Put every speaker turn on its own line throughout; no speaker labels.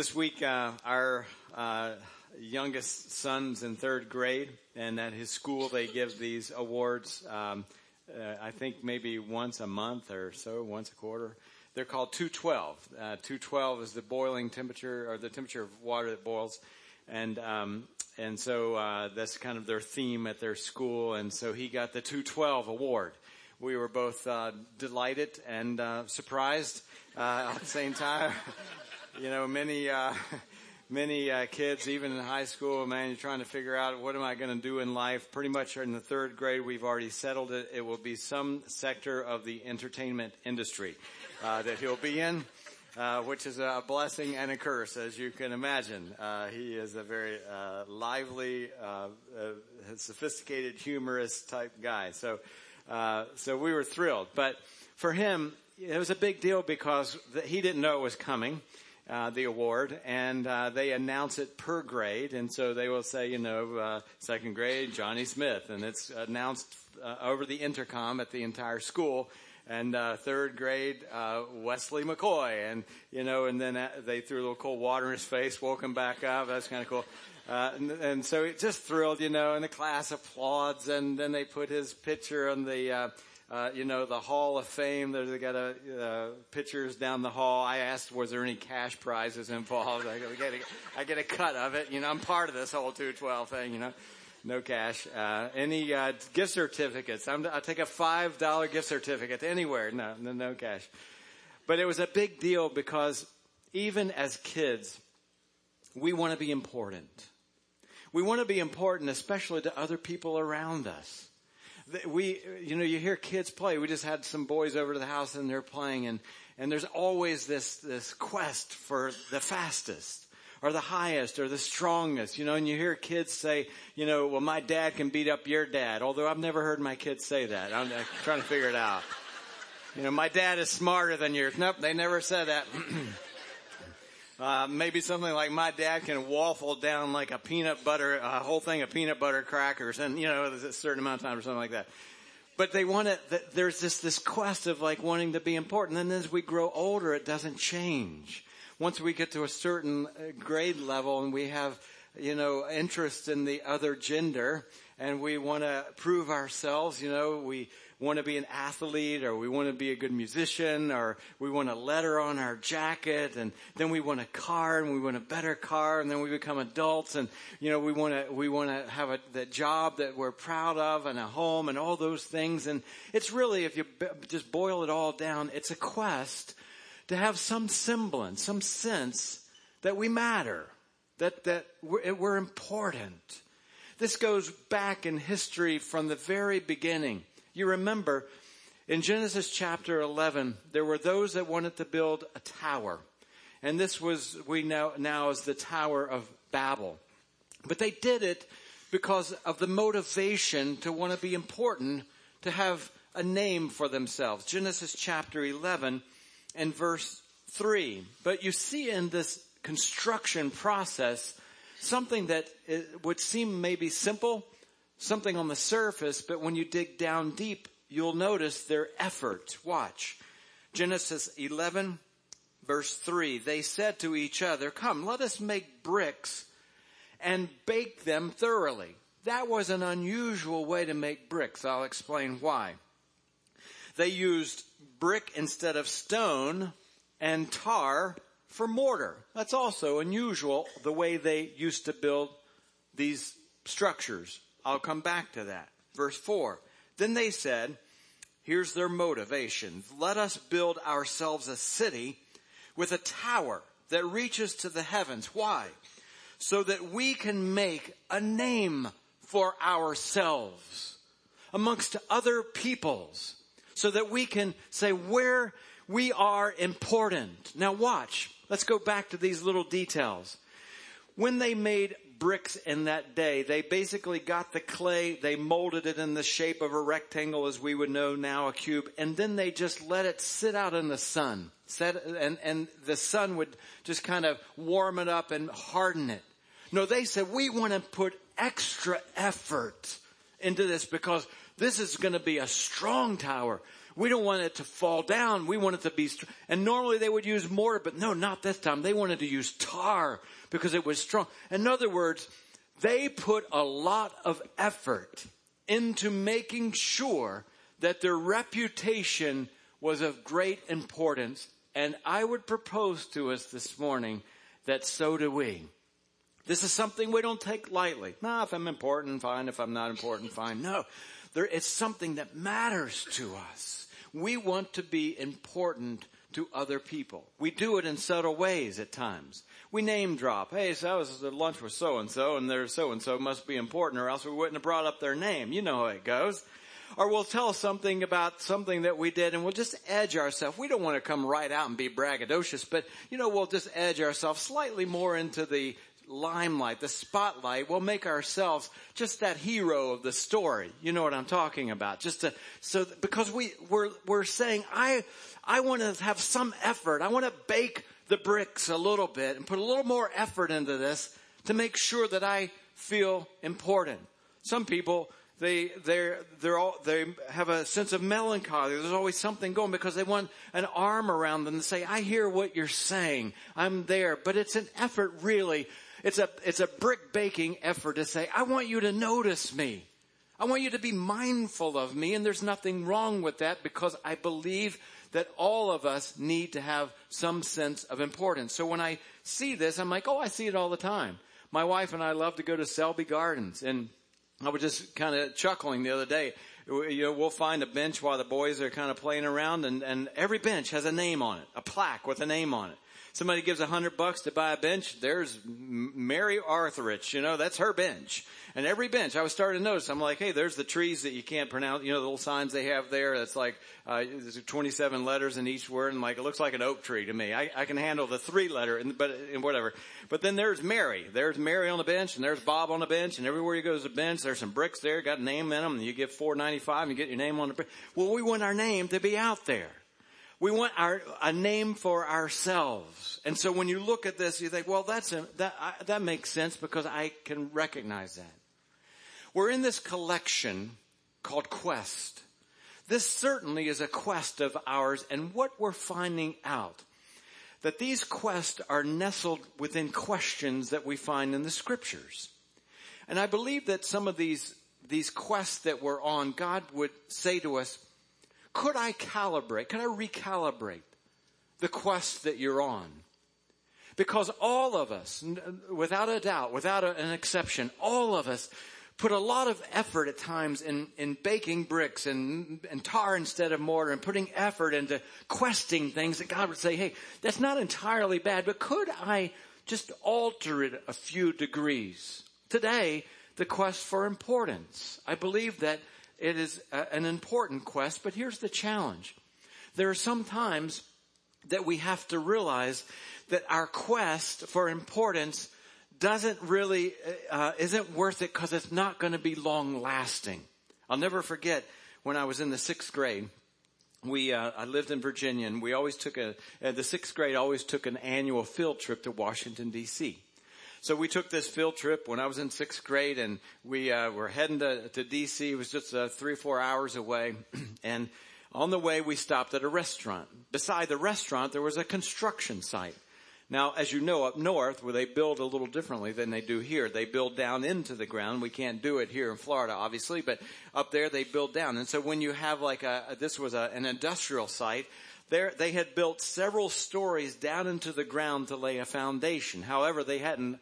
This week, uh, our uh, youngest son's in third grade, and at his school they give these awards. Um, uh, I think maybe once a month or so, once a quarter. They're called 212. Uh, 212 is the boiling temperature or the temperature of water that boils, and um, and so uh, that's kind of their theme at their school. And so he got the 212 award. We were both uh, delighted and surprised at the same time. you know, many. Uh, many uh, kids, even in high school, man, you're trying to figure out what am I going to do in life. Pretty much in the third grade, we've already settled it. It will be some sector of the entertainment industry uh, that he'll be in. Uh, which is a blessing and a curse, as you can imagine. Uh, he is a very uh, lively, uh, sophisticated, humorous type guy. So, so we were thrilled. But for him, it was a big deal because he didn't know it was coming uh, the award, and uh, they announce it per grade. And so they will say, you know, uh, second grade, Johnny Smith, and it's announced uh, over the intercom at the entire school. And uh, third grade, uh, Wesley McCoy, and you know, and then they threw a little cold water in his face, woke him back up. That's kind of cool. Uh, And, and, so it just thrilled, you know, and the class applauds, and then they put his picture on the uh, you know, the Hall of Fame. They got a, uh, pictures down the hall. I asked, was there any cash prizes involved? I get, a, I get a cut of it. You know, I'm part of this whole 212 thing, you know. No cash. Uh, any uh, gift certificates? i will take a five dollar gift certificate anywhere. No, no, no cash. But it was a big deal because even as kids, we want to be important. We want to be important, especially to other people around us we, you know, you hear kids play. We just had some boys over to the house and they're playing and, and there's always this, this quest for the fastest or the highest or the strongest, you know, and you hear kids say, you know, well, my dad can beat up your dad. Although I've never heard my kids say that. I'm, trying to figure it out. You know, my dad is smarter than yours. Nope, they never said that. Uh, maybe something like my dad can waffle down like a peanut butter, a whole thing of peanut butter crackers and, you know, a certain amount of time or something like that. But they want it, there's this, this quest of like wanting to be important. And as we grow older, it doesn't change. Once we get to a certain uh, grade level and we have, you know, interest in the other gender and we want to prove ourselves, you know, we, want to be an athlete or we want to be a good musician or we want a letter on our jacket and then we want a car and we want a better car and then we become adults and you know we want to we want to have a the job that we're proud of and a home and all those things. And it's really if you just boil it all down it's a quest to have some semblance some sense that we matter that that we're, we're important. This goes back in history from the very beginning you remember in Genesis chapter 11, there were those that wanted to build a tower. And this was, we know now as the Tower of Babel. But they did it because of the motivation to want to be important, to have a name for themselves. Genesis chapter 11 and verse 3. But you see in this construction process something that eh, would seem maybe simple, something on the surface, but when you dig down deep, you'll notice their effort. Watch. Genesis 11 verse 3. They said to each other, come, let us make bricks and bake them thoroughly. That was an unusual way to make bricks. I'll explain why. They used brick instead of stone and tar for mortar. That's also unusual, the way they used to build these structures. I'll come back to that. Verse 4. Then they said, here's their motivation. Let us build ourselves a city with a tower that reaches to the heavens. Why? So that we can make a name for ourselves amongst other peoples. So that we can say where we are important. Now watch. Let's go back to these little details. When they made bricks in that day. They basically got the clay, they molded it in the shape of a rectangle as we would know now, a cube, and then they just let it sit out in the sun. Set, and, and the sun would just kind of warm it up and harden it. No, they said, we want to put extra effort into this because this is going to be a strong tower. We don't want it to fall down. We want it to be, strong. and normally they would use mortar, but no, not this time. They wanted to use tar because it was strong. In other words, they put a lot of effort into making sure that their reputation was of great importance. And I would propose to us this morning that so do we. This is something we don't take lightly. Nah, if I'm important, fine. If I'm not important, fine. No, there, it's something that matters to us. We want to be important to other people. We do it in subtle ways at times. We name drop. Hey, so I was at lunch with so and so, and their so and so must be important, or else we wouldn't have brought up their name. You know how it goes. Or we'll tell something about something that we did, and we'll just edge ourselves. We don't want to come right out and be braggadocious, but you know, we'll just edge ourselves slightly more into the limelight, the spotlight, we'll make ourselves just that hero of the story. You know what I'm talking about? Just to, so, because we, we're, we're saying, I, I want to have some effort. I want to bake the bricks a little bit and put a little more effort into this to make sure that I feel important. Some people, they, they're, they're all, they have a sense of melancholy. There's always something going because they want an arm around them to say, I hear what you're saying. I'm there. But it's an effort really it's a, it's a brick baking effort to say, I want you to notice me. I want you to be mindful of me and there's nothing wrong with that because I believe that all of us need to have some sense of importance. So when I see this, I'm like, oh, I see it all the time. My wife and I love to go to Selby Gardens and I was just kind of chuckling the other day. You know, we'll find a bench while the boys are kind of playing around and, and every bench has a name on it, a plaque with a name on it. Somebody gives a hundred bucks to buy a bench. There's Mary Arthurich. You know, that's her bench. And every bench, I was starting to notice, I'm like, hey, there's the trees that you can't pronounce, you know, the little signs they have there. That's like, uh, there's 27 letters in each word and like, it looks like an oak tree to me. I, I can handle the three letter and, but, and whatever. But then there's Mary. There's Mary on the bench and there's Bob on the bench and everywhere you go is a bench. There's some bricks there, got a name in them and you give 4.95 and you get your name on the, well, we want our name to be out there. We want our, a name for ourselves. And so when you look at this, you think, well, that's a, that, I, that makes sense because I can recognize that. We're in this collection called Quest. This certainly is a quest of ours and what we're finding out that these quests are nestled within questions that we find in the scriptures. And I believe that some of these, these quests that we're on, God would say to us, could I calibrate? Could I recalibrate the quest that you're on? Because all of us, without a doubt, without an exception, all of us put a lot of effort at times in, in baking bricks and, and tar instead of mortar and putting effort into questing things that God would say, hey, that's not entirely bad, but could I just alter it a few degrees? Today, the quest for importance. I believe that it is a, an important quest, but here's the challenge. There are some times that we have to realize that our quest for importance doesn't really, uh, isn't worth it because it's not going to be long lasting. I'll never forget when I was in the sixth grade. We, uh, I lived in Virginia and we always took a, uh, the sixth grade always took an annual field trip to Washington DC. So we took this field trip when I was in sixth grade and we uh, were heading to, to DC. It was just uh, three or four hours away. and on the way, we stopped at a restaurant. Beside the restaurant, there was a construction site. Now, as you know, up north, where they build a little differently than they do here, they build down into the ground. We can't do it here in Florida, obviously, but up there they build down. And so when you have like a, this was a, an industrial site, there, they had built several stories down into the ground to lay a foundation. However, they hadn't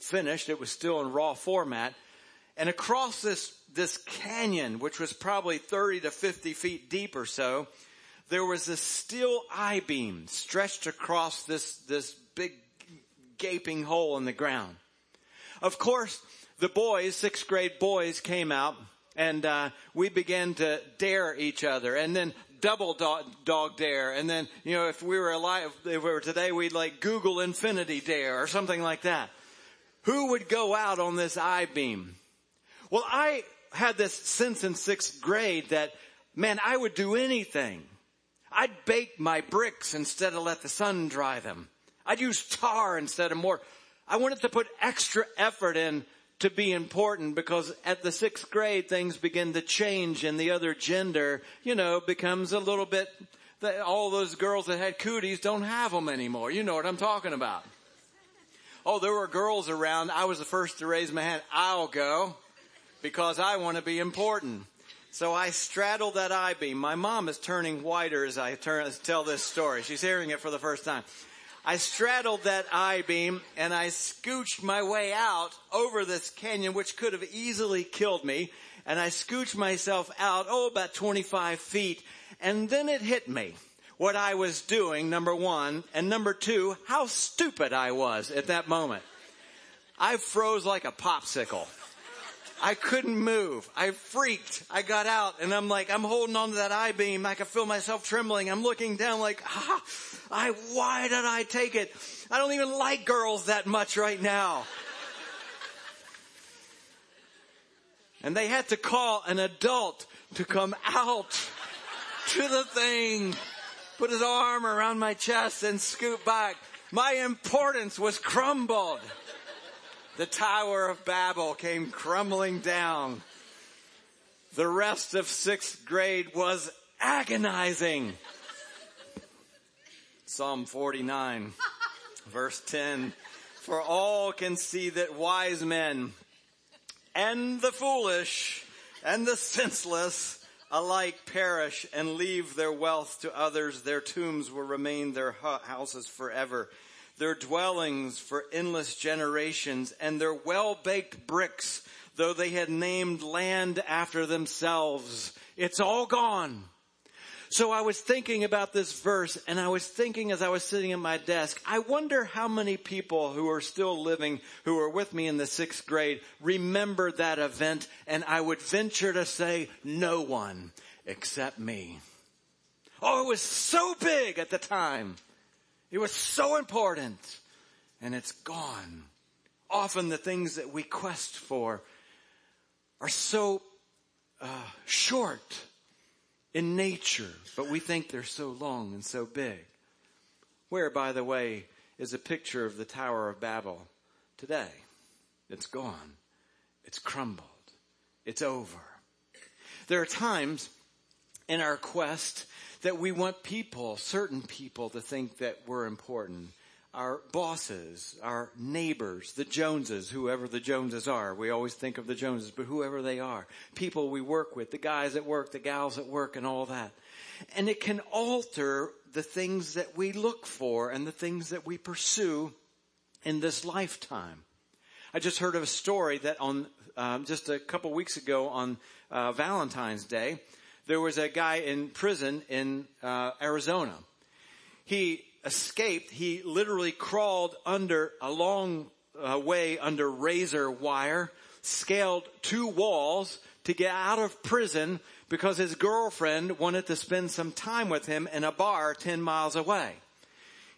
finished. It was still in raw format. And across this, this canyon, which was probably 30 to 50 feet deep or so, there was a steel I-beam stretched across this, this big gaping hole in the ground. Of course, the boys, sixth grade boys came out and uh, we began to dare each other. And then double dog, dog, dare. And then, you know, if we were alive, if we were today, we'd like Google infinity dare or something like that. Who would go out on this I-beam? Well, I had this sense in sixth grade that, man, I would do anything. I'd bake my bricks instead of let the sun dry them. I'd use tar instead of more. I wanted to put extra effort in to be important because at the sixth grade things begin to change and the other gender, you know, becomes a little bit that all those girls that had cooties don't have them anymore. You know what I'm talking about. Oh, there were girls around. I was the first to raise my hand. I'll go because I want to be important. So I straddle that I-beam. My mom is turning whiter as I turn, tell this story. She's hearing it for the first time. I straddled that I-beam and I scooched my way out over this canyon, which could have easily killed me. And I scooched myself out, oh, about 25 feet. And then it hit me what I was doing, number one. And number two, how stupid I was at that moment. I froze like a popsicle. I couldn't move. I freaked. I got out and I'm like, I'm holding on to that I-beam. I can feel myself trembling. I'm looking down like, ah, I, why did I take it? I don't even like girls that much right now. and they had to call an adult to come out to the thing, put his arm around my chest and scoot back. My importance was crumbled. The Tower of Babel came crumbling down. The rest of sixth grade was agonizing. Psalm 49, verse 10. For all can see that wise men and the foolish and the senseless alike perish and leave their wealth to others. Their tombs will remain their houses forever their dwellings for endless generations, and their well-baked bricks, though they had named land after themselves. It's all gone. So I was thinking about this verse and I was thinking as I was sitting at my desk, I wonder how many people who are still living, who are with me in the sixth grade, remember that event and I would venture to say no one except me. Oh, it was so big at the time. It was so important and it's gone. Often the things that we quest for are so uh, short in nature, but we think they're so long and so big. Where, by the way, is a picture of the Tower of Babel today. It's gone. It's crumbled. It's over. There are times in our quest that we want people, certain people, to think that we're important. Our bosses, our neighbors, the Joneses, whoever the Joneses are. We always think of the Joneses, but whoever they are. People we work with, the guys at work, the gals at work, and all that. And it can alter the things that we look for and the things that we pursue in this lifetime. I just heard of a story that on um, just a couple weeks ago on uh, Valentine's Day, there was a guy in prison in uh, Arizona. He escaped. He literally crawled under a long uh, way under razor wire, scaled two walls to get out of prison because his girlfriend wanted to spend some time with him in a bar 10 miles away.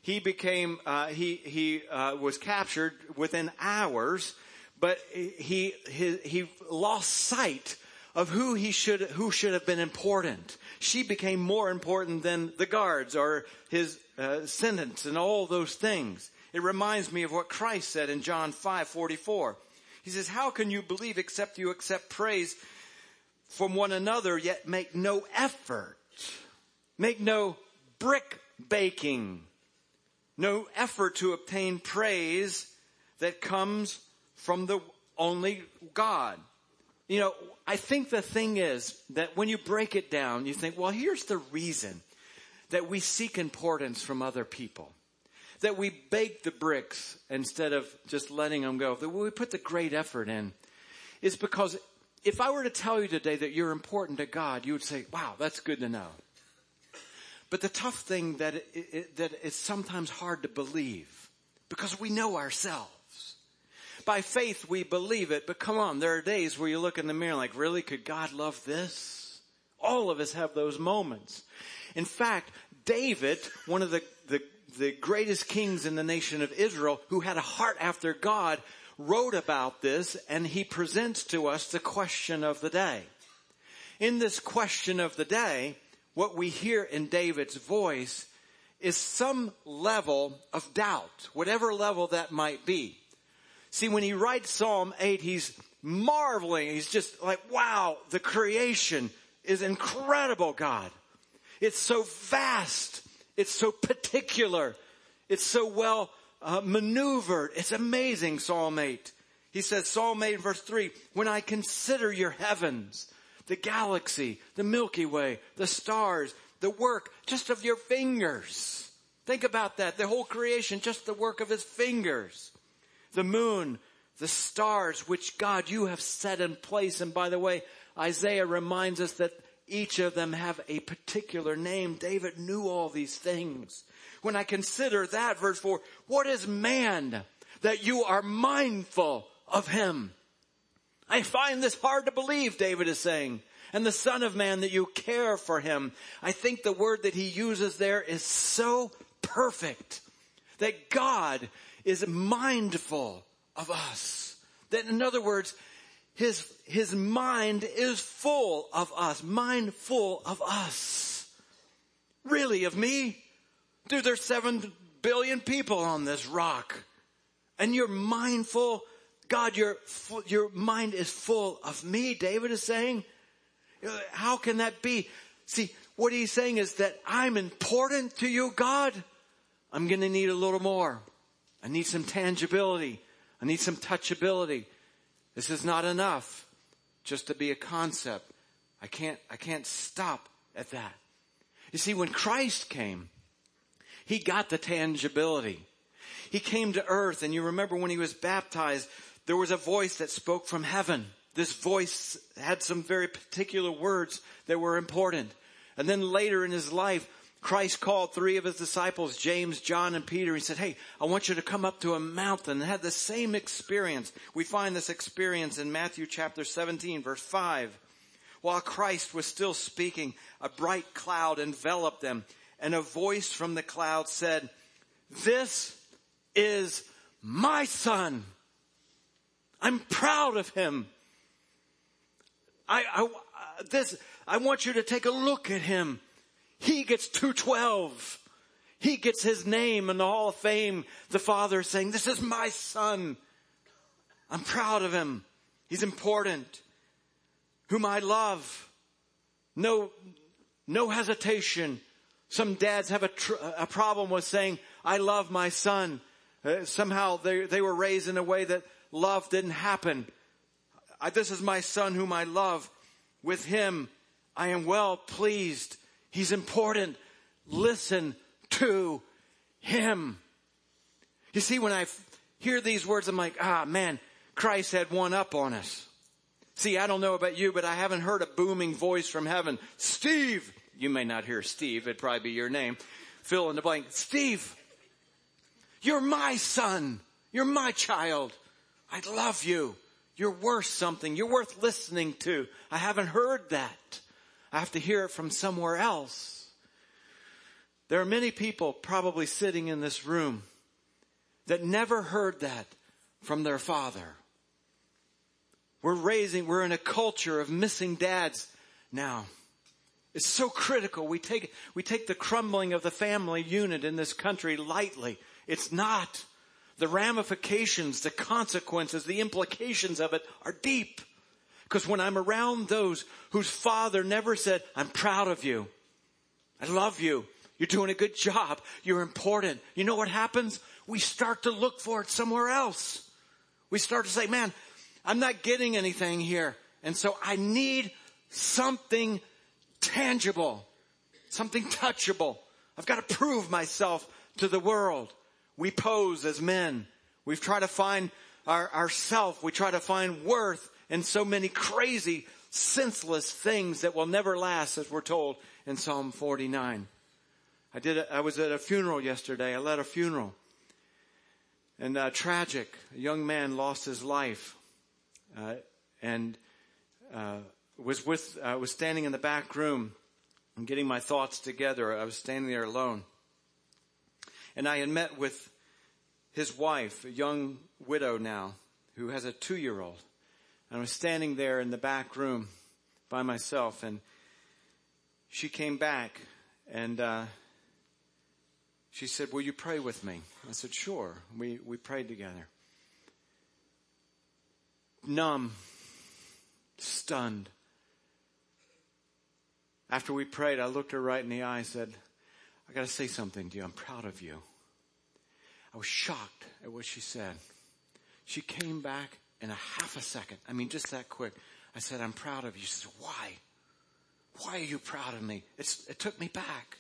He became, uh, he, he, uh, was captured within hours, but he, he, he lost sight of who he should, who should have been important. She became more important than the guards or his uh, sentence and all those things. It reminds me of what Christ said in John 5, 44. He says, how can you believe except you accept praise from one another yet make no effort? Make no brick baking. No effort to obtain praise that comes from the only God. You know, I think the thing is that when you break it down, you think, well, here's the reason that we seek importance from other people. That we bake the bricks instead of just letting them go. That we put the great effort in is because if I were to tell you today that you're important to God, you would say, wow, that's good to know. But the tough thing that it, it, that it's sometimes hard to believe because we know ourselves. By faith we believe it, but come on, there are days where you look in the mirror like, really, could God love this? All of us have those moments. In fact, David, one of the, the, the greatest kings in the nation of Israel, who had a heart after God, wrote about this and he presents to us the question of the day. In this question of the day, what we hear in David's voice is some level of doubt, whatever level that might be. See, when he writes Psalm 8, he's marveling. He's just like, wow, the creation is incredible, God. It's so vast. It's so particular. It's so well uh, maneuvered. It's amazing, Psalm 8. He says, Psalm 8 verse 3, when I consider your heavens, the galaxy, the Milky Way, the stars, the work just of your fingers. Think about that. The whole creation, just the work of his fingers. The moon, the stars, which God, you have set in place. And by the way, Isaiah reminds us that each of them have a particular name. David knew all these things. When I consider that, verse 4, what is man that you are mindful of him? I find this hard to believe, David is saying. And the son of man that you care for him. I think the word that he uses there is so perfect that God is mindful of us. That in other words, his, his mind is full of us, mind full of us. Really, of me? Dude, there's seven billion people on this rock. And you're mindful. God, your, your mind is full of me, David is saying. How can that be? See, what he's saying is that I'm important to you, God. I'm going to need a little more. I need some tangibility. I need some touchability. This is not enough just to be a concept. I can't, I can't stop at that. You see, when Christ came, He got the tangibility. He came to earth and you remember when He was baptized, there was a voice that spoke from heaven. This voice had some very particular words that were important. And then later in His life, Christ called three of his disciples, James, John, and Peter. He said, Hey, I want you to come up to a mountain and have the same experience. We find this experience in Matthew chapter 17, verse 5. While Christ was still speaking, a bright cloud enveloped them, and a voice from the cloud said, This is my son. I'm proud of him. I, I, uh, this, I want you to take a look at him. He gets 212. He gets his name in the Hall of Fame. The Father saying, this is my son. I'm proud of him. He's important. Whom I love. No, no hesitation. Some dads have a, tr- a problem with saying, I love my son. Uh, somehow they, they were raised in a way that love didn't happen. I, this is my son whom I love. With him I am well pleased. He's important. Listen to him. You see, when I hear these words, I'm like, ah, man, Christ had one up on us. See, I don't know about you, but I haven't heard a booming voice from heaven. Steve! You may not hear Steve, it'd probably be your name. Fill in the blank. Steve! You're my son. You're my child. I love you. You're worth something. You're worth listening to. I haven't heard that. I have to hear it from somewhere else. There are many people probably sitting in this room that never heard that from their father. We're raising, we're in a culture of missing dads now. It's so critical. We take, we take the crumbling of the family unit in this country lightly. It's not. The ramifications, the consequences, the implications of it are deep. Because when I'm around those whose father never said, I'm proud of you. I love you. You're doing a good job. You're important. You know what happens? We start to look for it somewhere else. We start to say, man, I'm not getting anything here. And so I need something tangible, something touchable. I've got to prove myself to the world. We pose as men. We try to find our, ourself. We try to find worth and so many crazy, senseless things that will never last, as we're told in Psalm 49. I did. A, I was at a funeral yesterday. I led a funeral, and uh, tragic. A young man lost his life, uh, and uh, was with. I was standing in the back room and getting my thoughts together. I was standing there alone, and I had met with his wife, a young widow now, who has a two-year-old. And I was standing there in the back room by myself, and she came back and uh, she said, Will you pray with me? I said, Sure. We, we prayed together. numb, stunned. After we prayed, I looked her right in the eye and said, I got to say something to you. I'm proud of you. I was shocked at what she said. She came back in a half a second. I mean, just that quick. I said, I'm proud of you. She said, why? Why are you proud of me? It's, it took me back.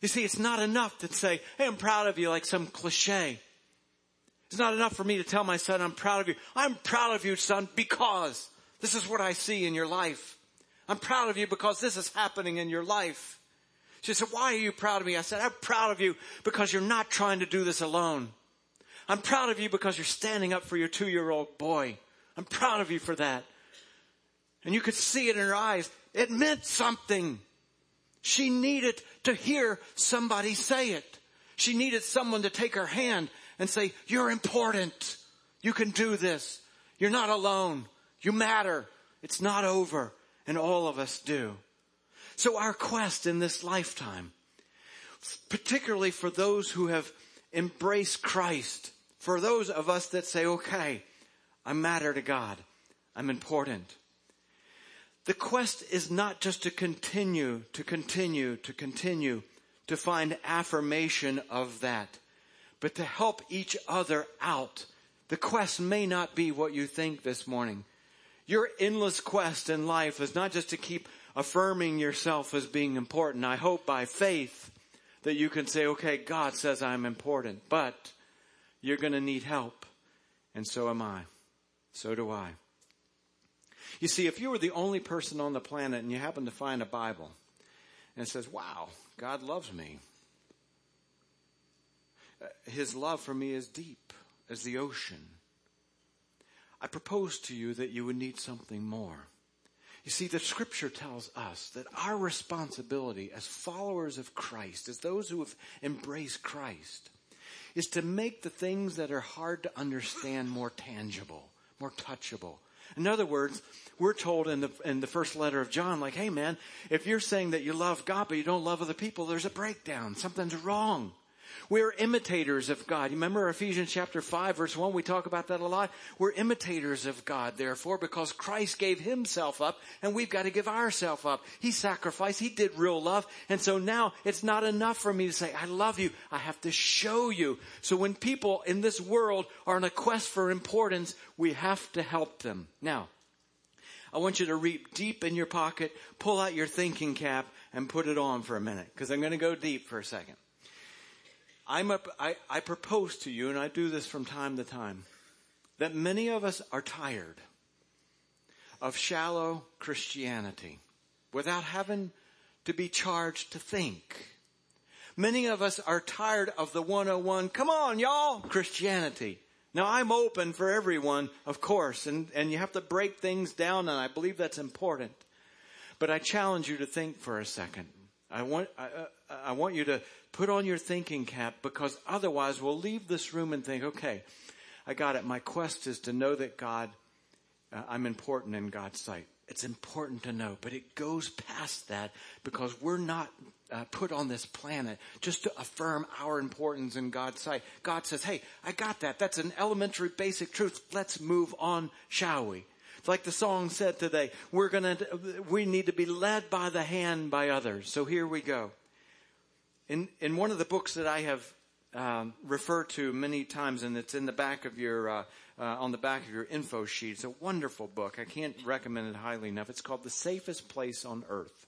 You see, it's not enough to say, hey, I'm proud of you like some cliche. It's not enough for me to tell my son, I'm proud of you. I'm proud of you, son, because this is what I see in your life. I'm proud of you because this is happening in your life. She said, why are you proud of me? I said, I'm proud of you because you're not trying to do this alone. I'm proud of you because you're standing up for your two year old boy. I'm proud of you for that. And you could see it in her eyes. It meant something. She needed to hear somebody say it. She needed someone to take her hand and say, you're important. You can do this. You're not alone. You matter. It's not over. And all of us do. So our quest in this lifetime, particularly for those who have embraced Christ, for those of us that say, okay, I matter to God. I'm important. The quest is not just to continue, to continue, to continue, to find affirmation of that, but to help each other out. The quest may not be what you think this morning. Your endless quest in life is not just to keep affirming yourself as being important. I hope by faith that you can say, okay, God says I'm important, but you're going to need help. And so am I. So do I. You see, if you were the only person on the planet and you happen to find a Bible and it says, wow, God loves me. Uh, his love for me is deep as the ocean. I propose to you that you would need something more. You see, the scripture tells us that our responsibility as followers of Christ, as those who have embraced Christ, is to make the things that are hard to understand more tangible, more touchable. In other words, we're told in the, in the first letter of John, like, hey man, if you're saying that you love God but you don't love other people, there's a breakdown. Something's wrong. We're imitators of God. You remember Ephesians chapter 5 verse 1? We talk about that a lot. We're imitators of God, therefore, because Christ gave himself up and we've got to give ourselves up. He sacrificed. He did real love. And so now it's not enough for me to say, I love you. I have to show you. So when people in this world are on a quest for importance, we have to help them. Now, I want you to reach deep in your pocket, pull out your thinking cap, and put it on for a minute, because I'm going to go deep for a second. I'm a, I, I propose to you, and I do this from time to time, that many of us are tired of shallow Christianity without having to be charged to think. Many of us are tired of the 101, come on y'all, Christianity. Now I'm open for everyone, of course, and, and you have to break things down and I believe that's important. But I challenge you to think for a second. I want, I, uh, I want you to put on your thinking cap because otherwise we'll leave this room and think, okay, I got it. My quest is to know that God, uh, I'm important in God's sight. It's important to know, but it goes past that because we're not uh, put on this planet just to affirm our importance in God's sight. God says, hey, I got that. That's an elementary basic truth. Let's move on, shall we? Like the song said today, we're gonna, we need to be led by the hand by others. So here we go. In, in one of the books that I have um, referred to many times, and it's in the back of your, uh, uh, on the back of your info sheet. It's a wonderful book. I can't recommend it highly enough. It's called The Safest Place on Earth,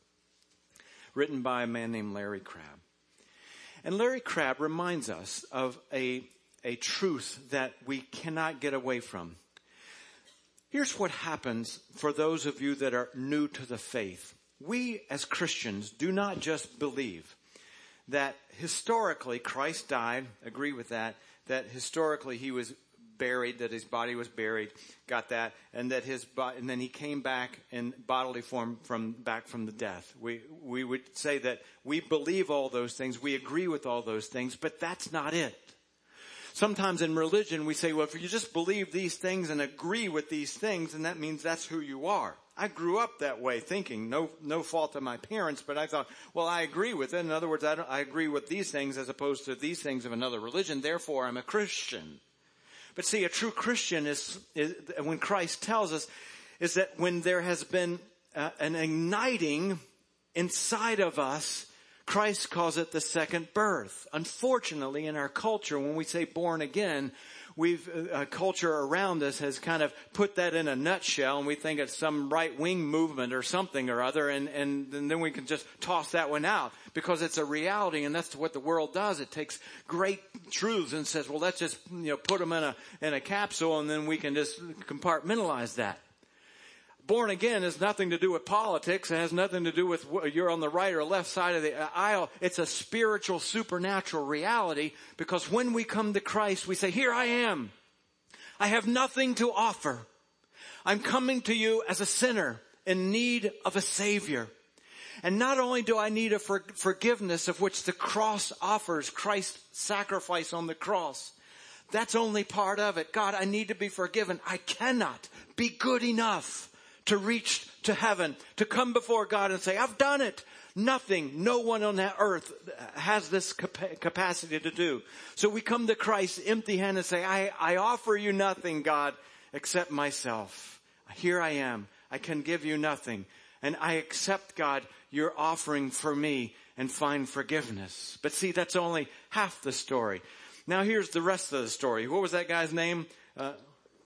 written by a man named Larry Crabb. And Larry Crabb reminds us of a, a truth that we cannot get away from. Here's what happens for those of you that are new to the faith. We as Christians do not just believe that historically Christ died, agree with that, that historically he was buried, that his body was buried, got that, and that his body, and then he came back in bodily form from back from the death. We we would say that we believe all those things, we agree with all those things, but that's not it. Sometimes in religion we say, well, if you just believe these things and agree with these things, then that means that's who you are. I grew up that way thinking, no, no fault of my parents, but I thought, well, I agree with it. In other words, I, I agree with these things as opposed to these things of another religion. Therefore, I'm a Christian. But see, a true Christian is, is when Christ tells us, is that when there has been uh, an igniting inside of us, Christ calls it the second birth. Unfortunately, in our culture, when we say born again, we've uh, culture around us has kind of put that in a nutshell and we think it's some right wing movement or something or other and, and, and then we can just toss that one out because it's a reality and that's what the world does it takes great truths and says well let's just you know put them in a in a capsule and then we can just compartmentalize that born again has nothing to do with politics. It has nothing to do with you're on the right or left side of the aisle. It's a spiritual, supernatural reality because when we come to Christ, we say, here I am. I have nothing to offer. I'm coming to you as a sinner in need of a savior. And not only do I need a for- forgiveness of which the cross offers, Christ's sacrifice on the cross. That's only part of it. God, I need to be forgiven. I cannot be good enough to reach to heaven, to come before God and say, I've done it. Nothing, no one on that earth has this capacity to do. So we come to Christ empty handed and say, I, I offer you nothing, God, except myself. Here I am. I can give you nothing. And I accept, God, your offering for me and find forgiveness. But see, that's only half the story. Now here's the rest of the story. What was that guy's name? Uh,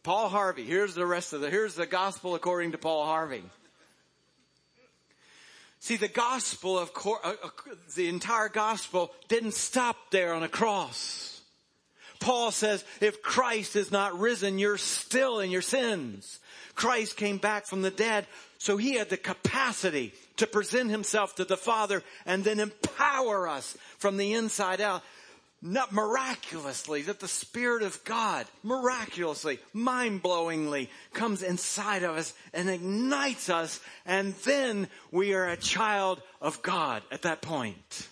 Paul Harvey. Here's the rest of the, here's the gospel according to Paul Harvey. See, the gospel of, uh, uh, the entire gospel didn't stop there on a cross. Paul says, if Christ is not risen, you're still in your sins. Christ came back from the dead, so he had the capacity to present himself to the Father and then empower us from the inside out not miraculously, that the Spirit of God miraculously, mind-blowingly comes inside of us and ignites us and then we are a child of God at that point.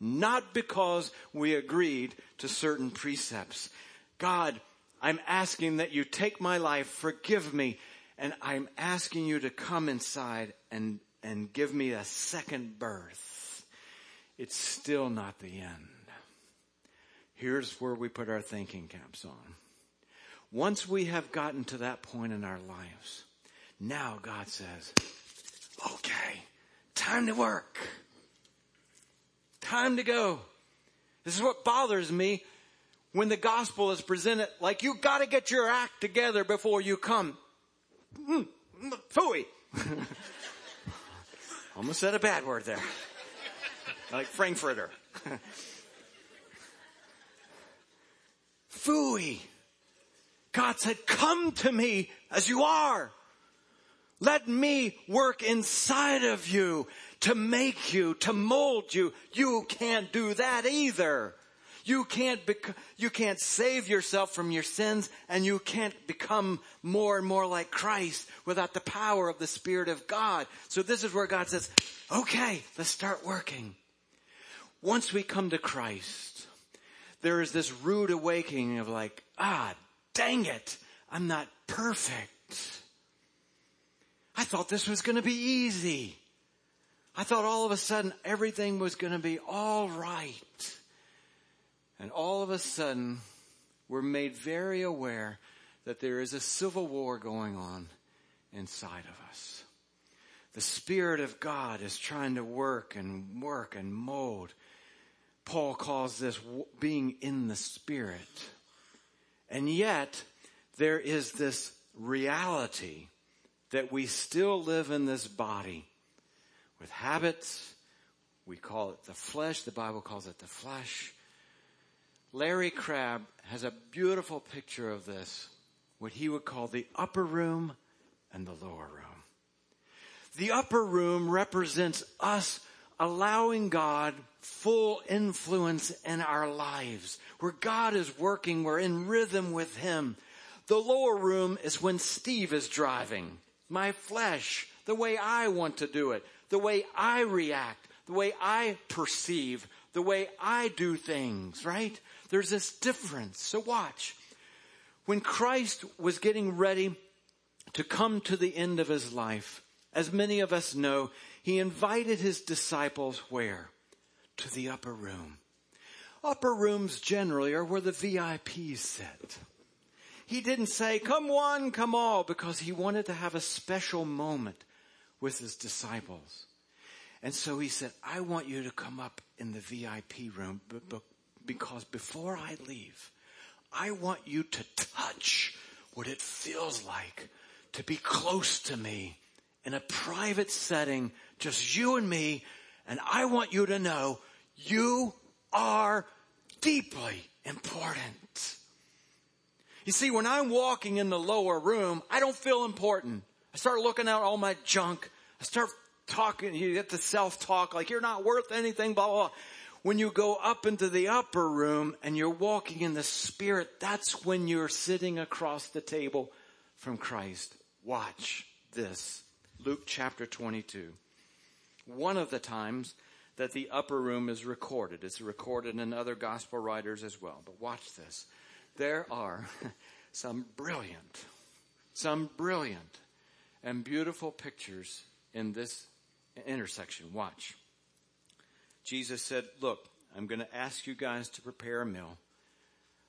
Not because we agreed to certain precepts. God, I'm asking that you take my life, forgive me, and I'm asking you to come inside and, and give me a second birth. It's still not the end here's where we put our thinking caps on. Once we have gotten to that point in our lives, now God says, okay, time to work. Time to go. This is what bothers me when the gospel is presented like you gotta get your act together before you come. Mm, fooey. Almost said a bad word there. Like Frankfurter. Fooey. God said, come to me as you are. Let me work inside of you to make you, to mold you. You can't do that either. You can't bec- you can't save yourself from your sins and you can't become more and more like Christ without the power of the Spirit of God. So this is where God says, okay, let's start working. Once we come to Christ, there is this rude awakening of like, ah, dang it, I'm not perfect. I thought this was going to be easy. I thought all of a sudden everything was going to be all right. And all of a sudden, we're made very aware that there is a civil war going on inside of us. The Spirit of God is trying to work and work and mold Paul calls this being in the Spirit. And yet, there is this reality that we still live in this body with habits. We call it the flesh. The Bible calls it the flesh. Larry Crabb has a beautiful picture of this, what he would call the upper room and the lower room. The upper room represents us allowing God full influence in our lives. Where God is working, we're in rhythm with Him. The lower room is when Steve is driving. My flesh, the way I want to do it, the way I react, the way I perceive, the way I do things, right? There's this difference. So watch. When Christ was getting ready to come to the end of his life, as many of us know, he invited his disciples where? to the upper room. Upper rooms generally are where the VIPs sit. he didn't say, come one, come all, because he wanted to have a special moment with his disciples. And so he said, I want you to come up in the VIP room because before I leave, I want you to touch what it feels like to be close to me in a private setting, just you and me. And I want you to know you are deeply important. You see, when I'm walking in the lower room, I don't feel important. I start looking out all my junk. I start talking, you get the self-talk like you're not worth anything, blah, blah, blah. When you go up into the upper room and you're walking in the spirit, that's when you're sitting across the table from Christ. Watch this. Luke chapter 22. One of the times that the upper room is recorded. It's recorded in other gospel writers as well. But watch this. There are some brilliant, some brilliant and beautiful pictures in this intersection. Watch. Jesus said, Look, I'm going to ask you guys to prepare a meal.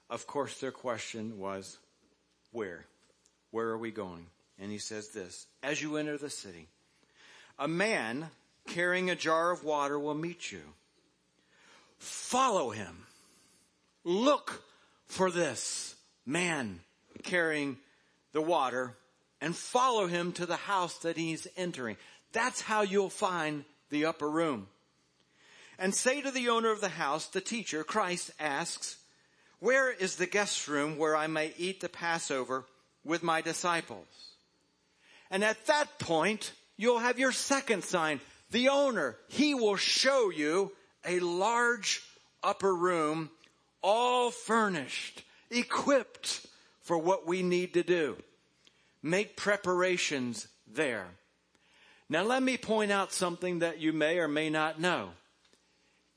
Of course, their question was, Where? Where are we going? And he says this As you enter the city, a man carrying a jar of water will meet you. Follow him. Look for this man carrying the water and follow him to the house that he's entering. That's how you'll find the upper room. And say to the owner of the house, the teacher, Christ asks, where is the guest room where I may eat the Passover with my disciples? And at that point, you'll have your second sign. The owner, he will show you a large upper room, all furnished, equipped for what we need to do. Make preparations there. Now let me point out something that you may or may not know.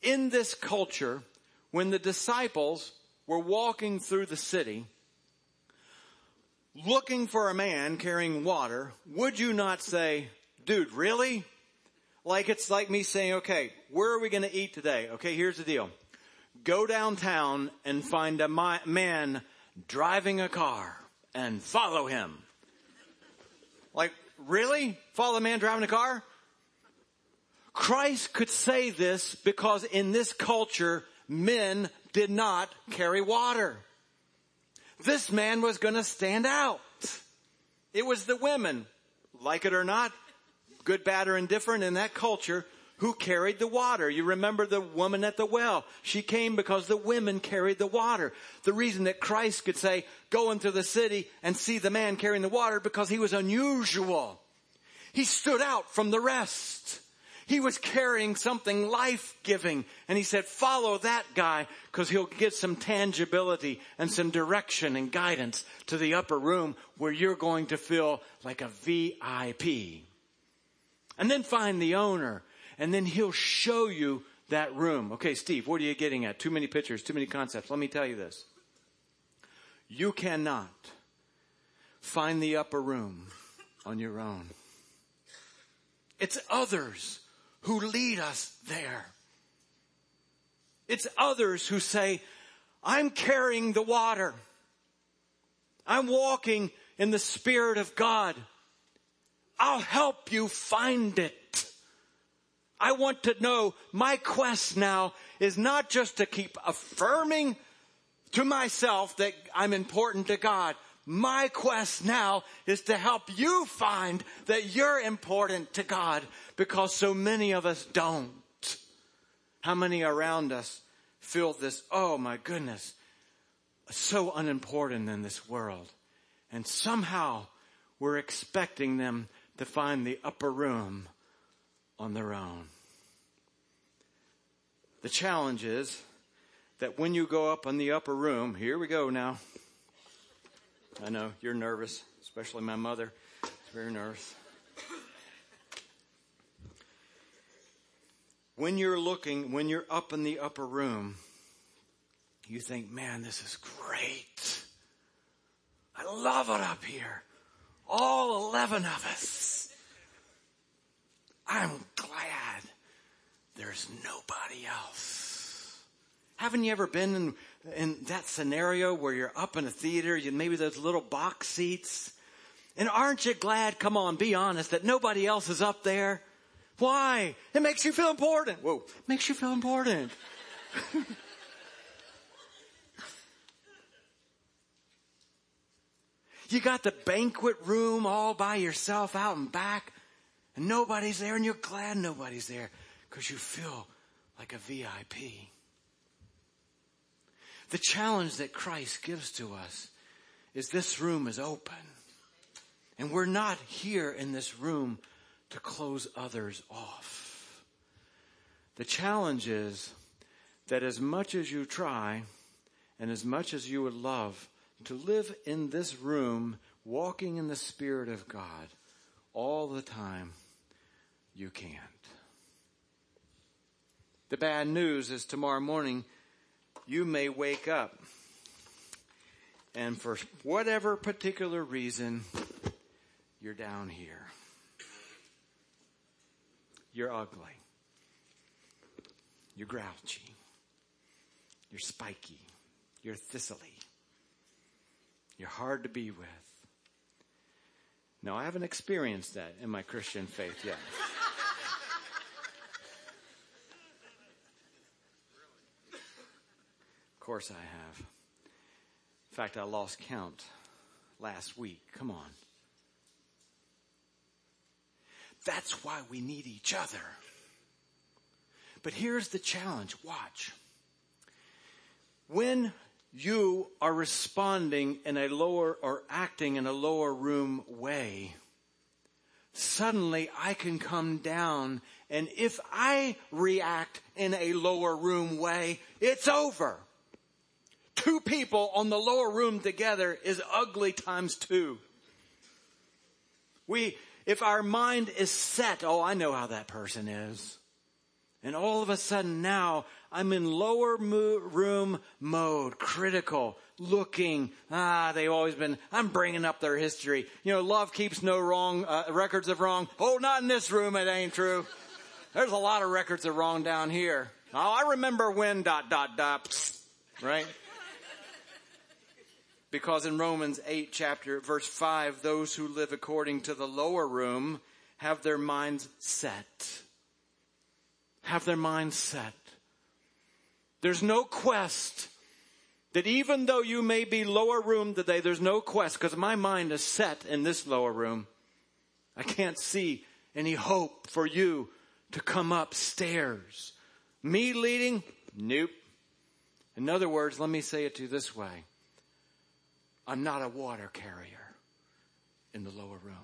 In this culture, when the disciples were walking through the city, looking for a man carrying water, would you not say, dude, really? Like it's like me saying, okay, where are we going to eat today? Okay, here's the deal. Go downtown and find a man driving a car and follow him. Like, really? Follow a man driving a car? Christ could say this because in this culture, men did not carry water. This man was going to stand out. It was the women, like it or not, good, bad, or indifferent in that culture, who carried the water. You remember the woman at the well. She came because the women carried the water. The reason that Christ could say, go into the city and see the man carrying the water because he was unusual. He stood out from the rest. He was carrying something life-giving and he said, follow that guy because he'll get some tangibility and some direction and guidance to the upper room where you're going to feel like a VIP. And then find the owner and then he'll show you that room. Okay, Steve, what are you getting at? Too many pictures, too many concepts. Let me tell you this. You cannot find the upper room on your own. It's others who lead us there. It's others who say, I'm carrying the water. I'm walking in the Spirit of God. I'll help you find it. I want to know my quest now is not just to keep affirming to myself that I'm important to God. My quest now is to help you find that you're important to God because so many of us don't. How many around us feel this, oh my goodness, so unimportant in this world. And somehow we're expecting them to find the upper room on their own. The challenge is that when you go up in the upper room, here we go now. I know you're nervous, especially my mother. It's very nervous. When you're looking, when you're up in the upper room, you think, man, this is great. I love it up here. All 11 of us. I'm glad there's nobody else. Haven't you ever been in in that scenario where you're up in a theater, you maybe those little box seats. And aren't you glad, come on, be honest, that nobody else is up there? Why? It makes you feel important. Whoa, makes you feel important. you got the banquet room all by yourself out and back, and nobody's there, and you're glad nobody's there because you feel like a VIP. The challenge that Christ gives to us is this room is open. And we're not here in this room to close others off. The challenge is that as much as you try and as much as you would love to live in this room, walking in the Spirit of God all the time, you can't. The bad news is tomorrow morning you may wake up and for whatever particular reason, you're down here. You're ugly. You're grouchy. You're spiky. You're thistly. You're hard to be with. No, I haven't experienced that in my Christian faith yet. of course I have. In fact, I lost count last week. Come on. That's why we need each other. But here's the challenge. Watch. When you are responding in a lower or acting in a lower room way, suddenly I can come down and if I react in a lower room way, it's over. Two people on the lower room together is ugly times two. We, if our mind is set, oh, I know how that person is. And all of a sudden now I'm in lower mo- room mode, critical, looking. Ah, they've always been, I'm bringing up their history. You know, love keeps no wrong, uh, records of wrong. Oh, not in this room, it ain't true. There's a lot of records of wrong down here. Oh, I remember when dot, dot, dot, right? Because in Romans 8 chapter, verse 5, those who live according to the lower room have their minds set have their minds set. There's no quest that even though you may be lower room today, there's no quest because my mind is set in this lower room. I can't see any hope for you to come upstairs. Me leading? Nope. In other words, let me say it to you this way. I'm not a water carrier in the lower room.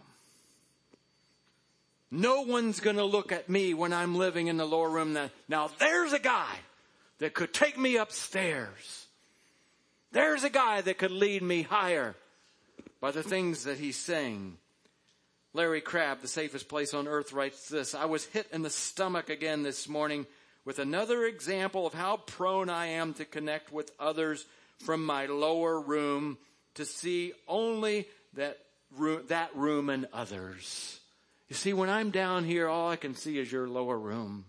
No one's going to look at me when I'm living in the lower room. That, now there's a guy that could take me upstairs. There's a guy that could lead me higher by the things that he's saying. Larry Crabb, the safest place on earth, writes this. I was hit in the stomach again this morning with another example of how prone I am to connect with others from my lower room to see only that room, that room and others. You see, when I'm down here, all I can see is your lower room.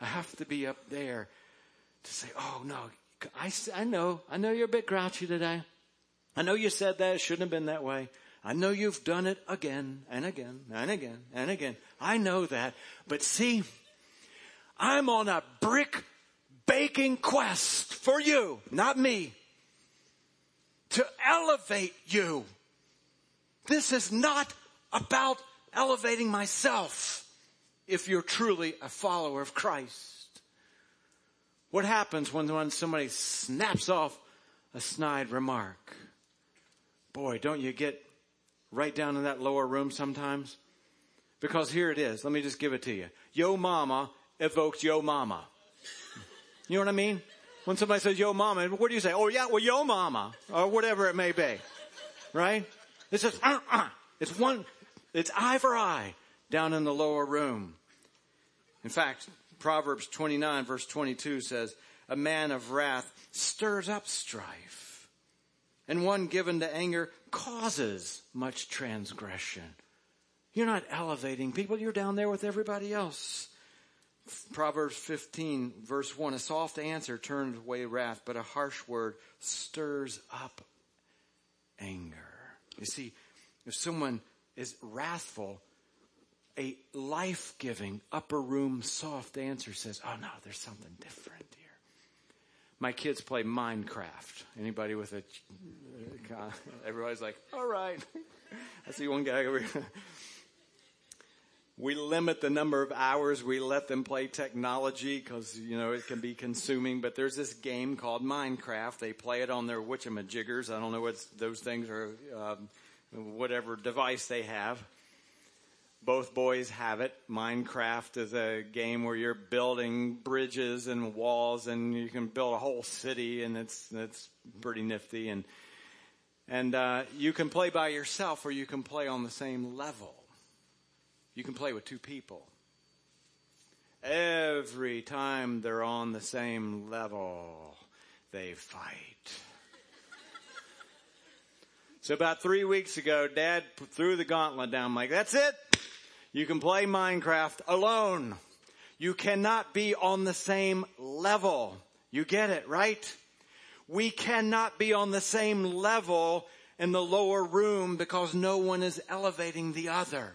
I have to be up there to say, oh no, I, I know, I know you're a bit grouchy today. I know you said that, it shouldn't have been that way. I know you've done it again and again and again and again. I know that. But see, I'm on a brick baking quest for you, not me, to elevate you. This is not about elevating myself if you're truly a follower of Christ. What happens when, when somebody snaps off a snide remark? Boy, don't you get right down in that lower room sometimes? Because here it is. Let me just give it to you. Yo mama evokes yo mama. You know what I mean? When somebody says yo mama, what do you say? Oh yeah, well yo mama, or whatever it may be. Right? It's just, uh, uh. it's one, it's eye for eye down in the lower room. In fact, Proverbs 29 verse 22 says, a man of wrath stirs up strife, and one given to anger causes much transgression. You're not elevating people, you're down there with everybody else. Proverbs 15 verse 1, a soft answer turns away wrath, but a harsh word stirs up anger. You see, if someone is wrathful, a life-giving upper room soft answer says, oh no, there's something different here. My kids play Minecraft. Anybody with a, everybody's like, all right. I see one guy over here. We limit the number of hours we let them play technology because, you know, it can be consuming. But there's this game called Minecraft. They play it on their witchamajiggers. I don't know what those things are, um, whatever device they have. Both boys have it. Minecraft is a game where you're building bridges and walls and you can build a whole city and it's, it's pretty nifty. And, and, uh, you can play by yourself or you can play on the same level. You can play with two people. Every time they're on the same level, they fight. so about three weeks ago, dad threw the gauntlet down. I'm like, that's it. You can play Minecraft alone. You cannot be on the same level. You get it, right? We cannot be on the same level in the lower room because no one is elevating the other.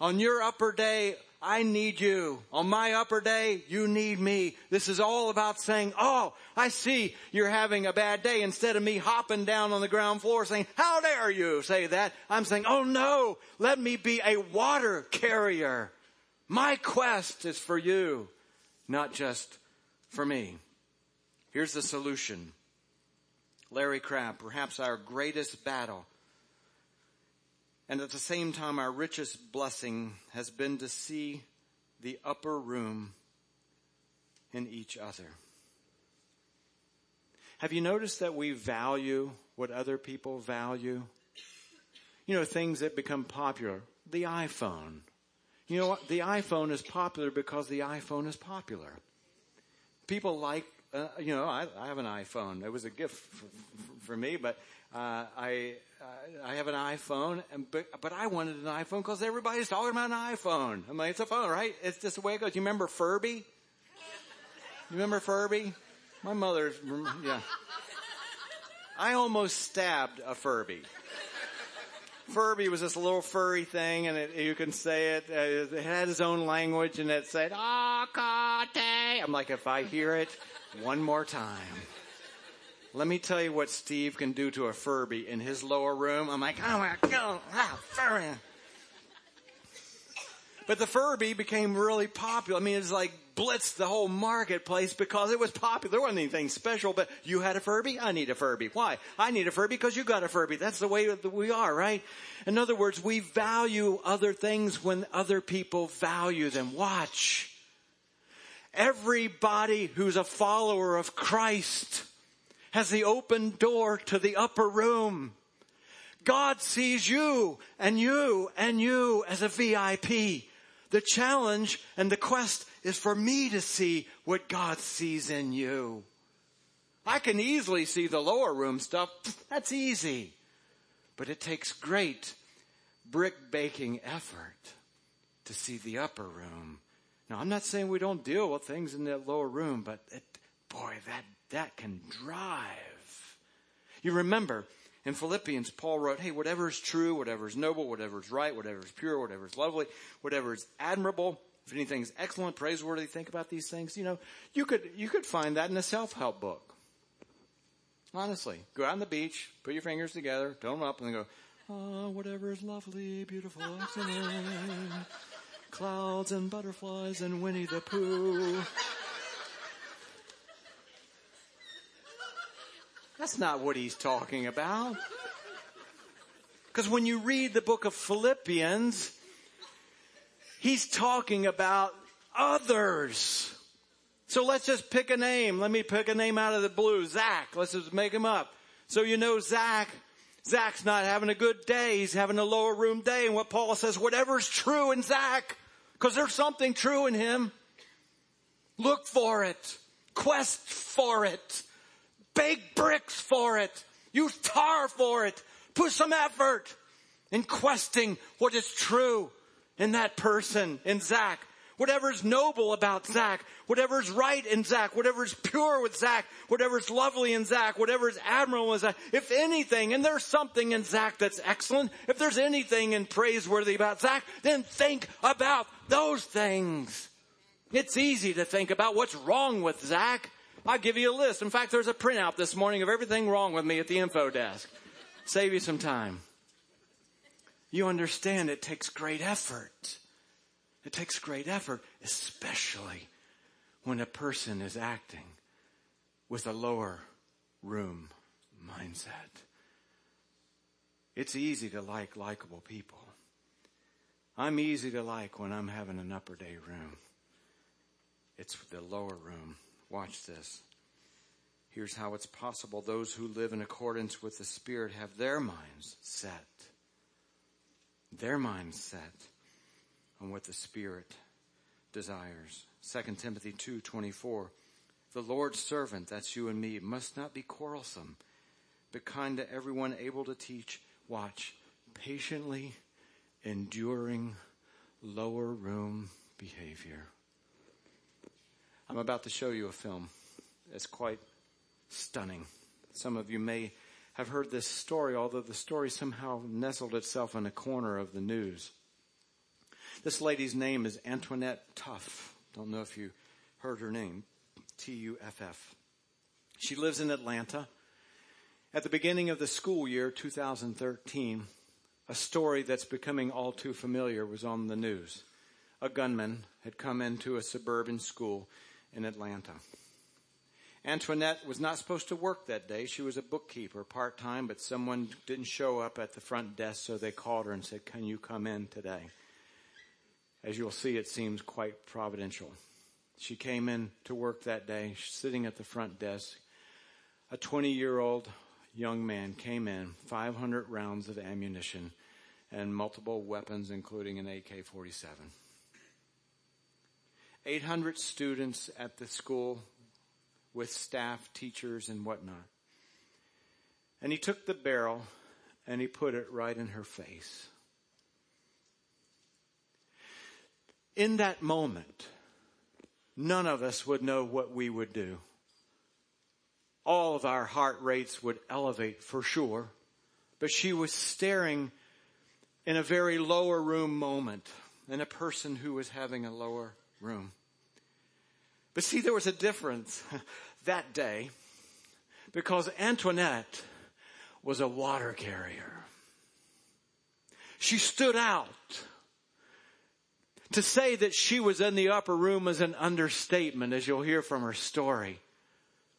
On your upper day, I need you. On my upper day, you need me. This is all about saying, oh, I see you're having a bad day. Instead of me hopping down on the ground floor saying, how dare you say that? I'm saying, oh no, let me be a water carrier. My quest is for you, not just for me. Here's the solution. Larry Crabb, perhaps our greatest battle and at the same time, our richest blessing has been to see the upper room in each other. Have you noticed that we value what other people value? You know, things that become popular. The iPhone. You know what? The iPhone is popular because the iPhone is popular. People like, uh, you know, I, I, have an iPhone. It was a gift for, for, for me, but uh, I I have an iPhone, and, but, but I wanted an iPhone because everybody's talking about an iPhone. I'm like, it's a phone, right? It's just the way it goes. You remember Furby? You remember Furby? My mother's, yeah. I almost stabbed a Furby. Furby was this little furry thing, and it, you can say it. Uh, it had its own language, and it said "Akate." I'm like, if I hear it one more time, let me tell you what Steve can do to a Furby in his lower room. I'm like, oh my God, ah, Furby. But the Furby became really popular. I mean, it's like blitzed the whole marketplace because it was popular. There wasn't anything special, but you had a Furby? I need a Furby. Why? I need a Furby because you got a Furby. That's the way that we are, right? In other words, we value other things when other people value them. Watch. Everybody who's a follower of Christ has the open door to the upper room. God sees you and you and you as a VIP. The challenge and the quest is for me to see what God sees in you. I can easily see the lower room stuff. That's easy. But it takes great brick baking effort to see the upper room. Now, I'm not saying we don't deal with things in that lower room, but it, boy, that that can drive. You remember in Philippians, Paul wrote, Hey, whatever is true, whatever is noble, whatever is right, whatever is pure, whatever is lovely, whatever is admirable, if anything is excellent, praiseworthy, think about these things. You know, you could, you could find that in a self-help book. Honestly, go out on the beach, put your fingers together, tone them up, and then go, oh, whatever is lovely, beautiful, excellent. Clouds and butterflies and Winnie the Pooh. That's not what he's talking about. Because when you read the book of Philippians, he's talking about others. So let's just pick a name. Let me pick a name out of the blue. Zach. Let's just make him up. So you know Zach. Zach's not having a good day. He's having a lower room day. And what Paul says, whatever's true in Zach, because there's something true in him. Look for it. Quest for it bake bricks for it. Use tar for it. Put some effort in questing what is true in that person, in Zach. whatever's noble about Zach, whatever's right in Zach, whatever's pure with Zach, whatever's lovely in Zach, whatever's admirable in Zach, if anything, and there's something in Zach that's excellent, if there's anything in praiseworthy about Zach, then think about those things. It's easy to think about what's wrong with Zach. I'll give you a list. In fact, there's a printout this morning of everything wrong with me at the info desk. Save you some time. You understand it takes great effort. It takes great effort, especially when a person is acting with a lower room mindset. It's easy to like likable people. I'm easy to like when I'm having an upper day room. It's the lower room. Watch this. Here's how it's possible. Those who live in accordance with the Spirit have their minds set. Their minds set on what the Spirit desires. 2 Timothy 2:24 The Lord's servant, that's you and me, must not be quarrelsome, but kind to everyone, able to teach, watch, patiently enduring lower room behavior. I'm about to show you a film. It's quite stunning. Some of you may have heard this story, although the story somehow nestled itself in a corner of the news. This lady's name is Antoinette Tuff. Don't know if you heard her name. T-U-F-F. She lives in Atlanta. At the beginning of the school year 2013, a story that's becoming all too familiar was on the news. A gunman had come into a suburban school in Atlanta. Antoinette was not supposed to work that day. She was a bookkeeper part time, but someone didn't show up at the front desk, so they called her and said, Can you come in today? As you'll see, it seems quite providential. She came in to work that day, sitting at the front desk. A 20 year old young man came in, 500 rounds of ammunition and multiple weapons, including an AK 47. 800 students at the school with staff, teachers, and whatnot. And he took the barrel and he put it right in her face. In that moment, none of us would know what we would do. All of our heart rates would elevate for sure, but she was staring in a very lower room moment in a person who was having a lower room. But see, there was a difference that day because Antoinette was a water carrier. She stood out. To say that she was in the upper room is an understatement, as you'll hear from her story.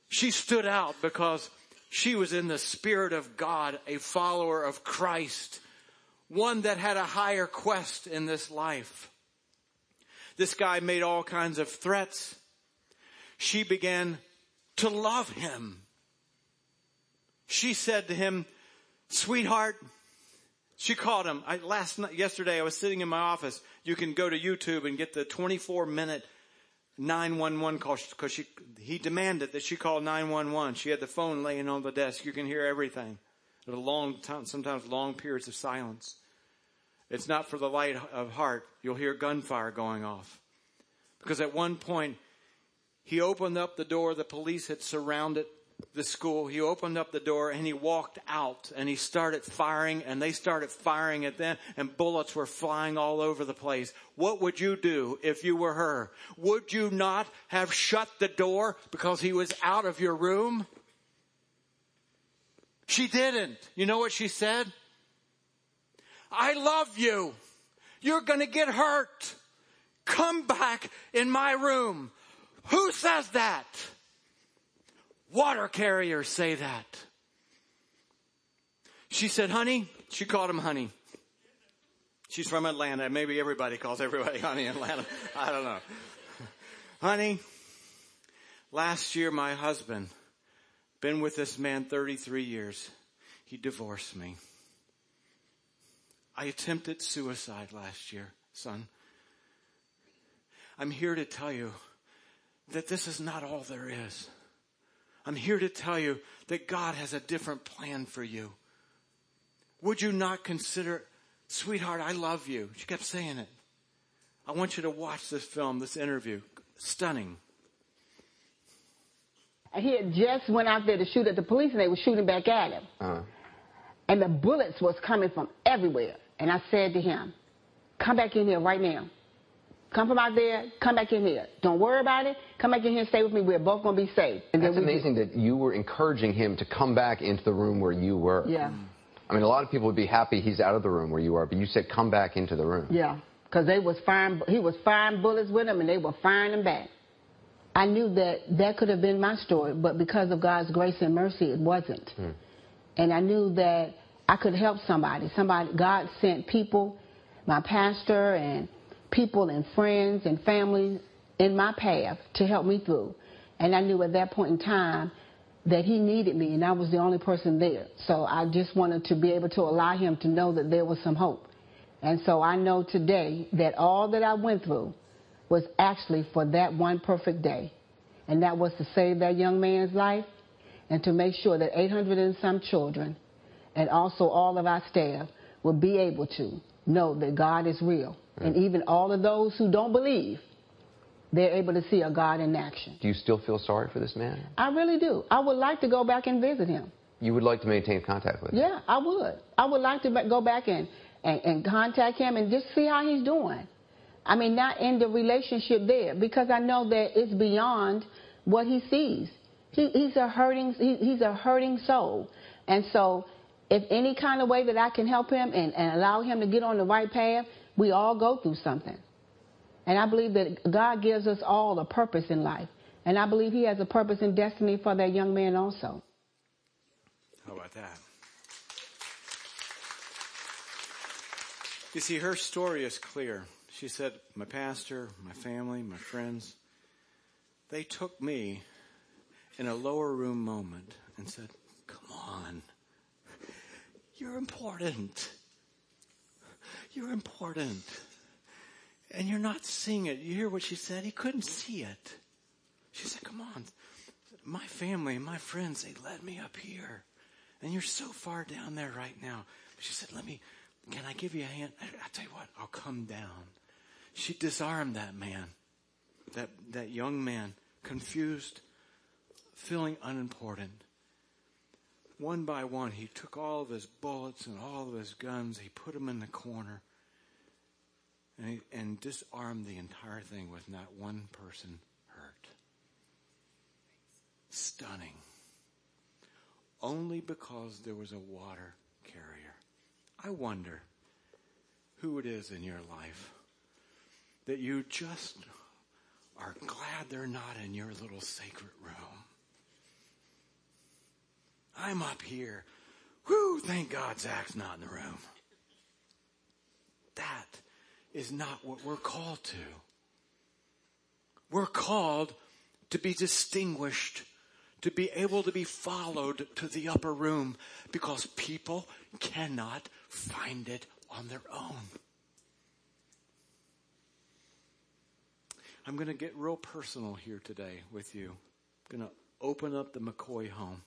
She stood out because she was in the Spirit of God, a follower of Christ, one that had a higher quest in this life. This guy made all kinds of threats she began to love him. She said to him, sweetheart, she called him. I, last night, yesterday, I was sitting in my office. You can go to YouTube and get the 24 minute 911 call because she, he demanded that she call 911. She had the phone laying on the desk. You can hear everything. At a long time, sometimes long periods of silence. It's not for the light of heart. You'll hear gunfire going off. Because at one point, he opened up the door. The police had surrounded the school. He opened up the door and he walked out and he started firing and they started firing at them and bullets were flying all over the place. What would you do if you were her? Would you not have shut the door because he was out of your room? She didn't. You know what she said? I love you. You're going to get hurt. Come back in my room. Who says that? Water carriers say that. She said, honey, she called him honey. She's from Atlanta. Maybe everybody calls everybody honey in Atlanta. I don't know. honey, last year my husband, been with this man 33 years. He divorced me. I attempted suicide last year, son. I'm here to tell you that this is not all there is. I'm here to tell you that God has a different plan for you. Would you not consider, sweetheart, I love you. She kept saying it. I want you to watch this film, this interview. Stunning.
He had just went out there to shoot at the police, and they were shooting back at him. Uh-huh. And the bullets was coming from everywhere. And I said to him, "Come back in here right now. Come from out there. Come back in here. Don't worry about it. Come back in here and stay with me. We're both gonna be safe."
And That's amazing that you were encouraging him to come back into the room where you were.
Yeah.
I mean, a lot of people would be happy he's out of the room where you are, but you said come back into the room.
Yeah, because they was firing. He was firing bullets with him, and they were firing them back. I knew that that could have been my story, but because of God's grace and mercy, it wasn't. Hmm. And I knew that I could help somebody. Somebody, God sent people, my pastor and people and friends and family in my path to help me through. And I knew at that point in time that he needed me and I was the only person there. So I just wanted to be able to allow him to know that there was some hope. And so I know today that all that I went through was actually for that one perfect day. And that was to save that young man's life and to make sure that 800 and some children and also all of our staff will be able to know that God is real. And even all of those who don't believe, they're able to see a God in action.
Do you still feel sorry for this man?
I really do. I would like to go back and visit him.
You would like to maintain contact with him?
Yeah, I would. I would like to go back and, and, and contact him and just see how he's doing. I mean, not in the relationship there, because I know that it's beyond what he sees. He, he's a hurting, he, he's a hurting soul, and so if any kind of way that I can help him and, and allow him to get on the right path, we all go through something. And I believe that God gives us all a purpose in life, and I believe He has a purpose and destiny for that young man also.
How about that? You see, her story is clear. She said, My pastor, my family, my friends, they took me in a lower room moment and said, Come on. You're important. You're important. And you're not seeing it. You hear what she said? He couldn't see it. She said, Come on. My family, my friends, they led me up here. And you're so far down there right now. She said, Let me, can I give you a hand? I, I tell you what, I'll come down. She disarmed that man, that, that young man, confused, feeling unimportant. One by one, he took all of his bullets and all of his guns, he put them in the corner, and, and disarmed the entire thing with not one person hurt. Stunning. Only because there was a water carrier. I wonder who it is in your life that you just are glad they're not in your little sacred room. I'm up here. Whoo, thank God Zach's not in the room. That is not what we're called to. We're called to be distinguished, to be able to be followed to the upper room because people cannot find it on their own. I'm going to get real personal here today with you. I'm going to open up the McCoy home.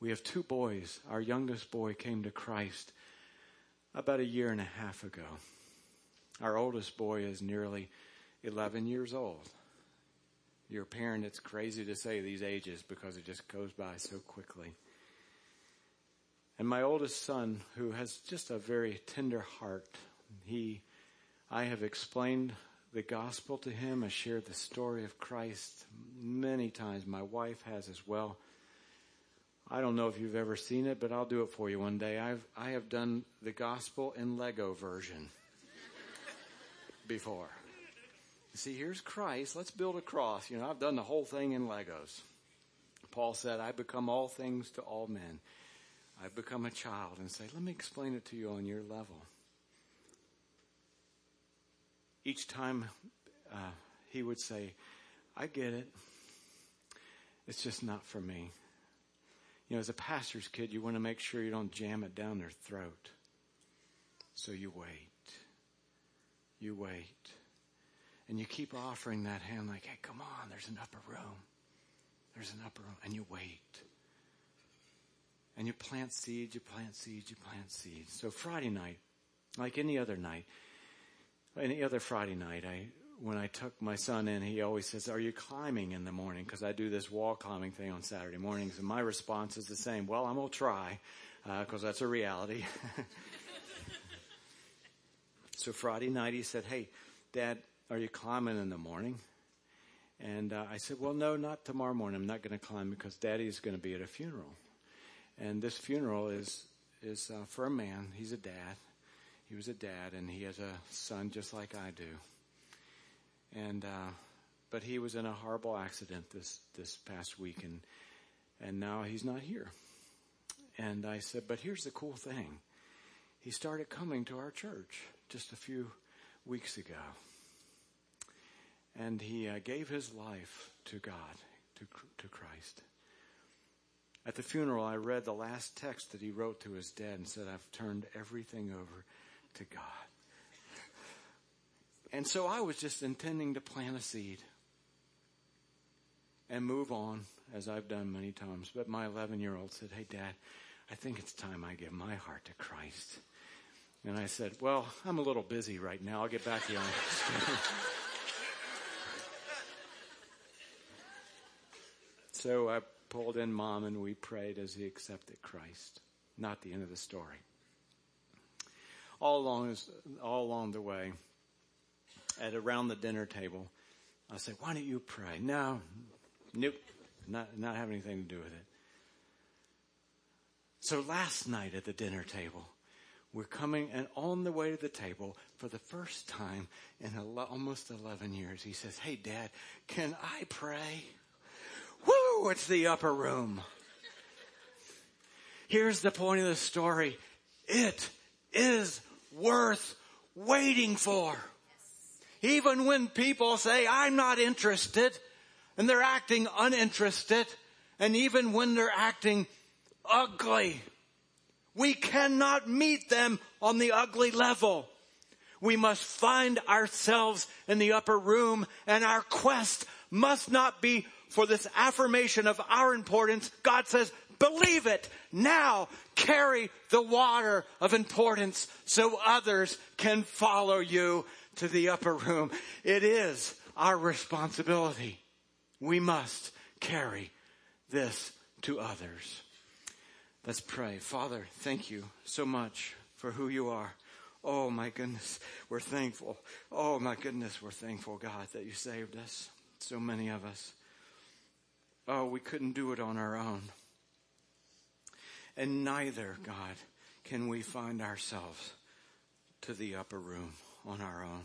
We have two boys. Our youngest boy came to Christ about a year and a half ago. Our oldest boy is nearly 11 years old. Your parent, it's crazy to say these ages because it just goes by so quickly. And my oldest son, who has just a very tender heart, he, I have explained the gospel to him. I shared the story of Christ many times. My wife has as well. I don't know if you've ever seen it, but I'll do it for you one day. I've I have done the gospel in Lego version before. See, here's Christ. Let's build a cross. You know, I've done the whole thing in Legos. Paul said, I become all things to all men. I become a child and say, let me explain it to you on your level each time uh, he would say, I get it. It's just not for me. You know, as a pastor's kid, you want to make sure you don't jam it down their throat. So you wait. You wait. And you keep offering that hand like, hey, come on, there's an upper room. There's an upper room. And you wait. And you plant seeds, you plant seeds, you plant seeds. So Friday night, like any other night, any other Friday night, I when I took my son in, he always says, "Are you climbing in the morning?" Because I do this wall climbing thing on Saturday mornings, and my response is the same. Well, I'm gonna try, because uh, that's a reality. so Friday night, he said, "Hey, Dad, are you climbing in the morning?" And uh, I said, "Well, no, not tomorrow morning. I'm not going to climb because Daddy's going to be at a funeral, and this funeral is is uh, for a man. He's a dad. He was a dad, and he has a son just like I do." and uh, but he was in a horrible accident this this past week, and and now he's not here. And I said, but here's the cool thing: he started coming to our church just a few weeks ago, and he uh, gave his life to God, to to Christ. At the funeral, I read the last text that he wrote to his dad and said, I've turned everything over to God. And so I was just intending to plant a seed and move on as I've done many times. But my 11 year old said, Hey, Dad, I think it's time I give my heart to Christ. And I said, Well, I'm a little busy right now. I'll get back to you on so I pulled in mom and we prayed as he accepted Christ. Not the end of the story. All along, all along the way, at around the dinner table, I said, why don't you pray? No, nope, not, not have anything to do with it. So last night at the dinner table, we're coming and on the way to the table for the first time in almost 11 years, he says, Hey dad, can I pray? Woo, it's the upper room. Here's the point of the story. It is worth waiting for. Even when people say, I'm not interested, and they're acting uninterested, and even when they're acting ugly, we cannot meet them on the ugly level. We must find ourselves in the upper room and our quest must not be for this affirmation of our importance. God says, believe it. Now carry the water of importance so others can follow you to the upper room. It is our responsibility. We must carry this to others. Let's pray. Father, thank you so much for who you are. Oh my goodness, we're thankful. Oh my goodness, we're thankful, God, that you saved us. So many of us. Oh, we couldn't do it on our own. And neither, God, can we find ourselves to the upper room on our own.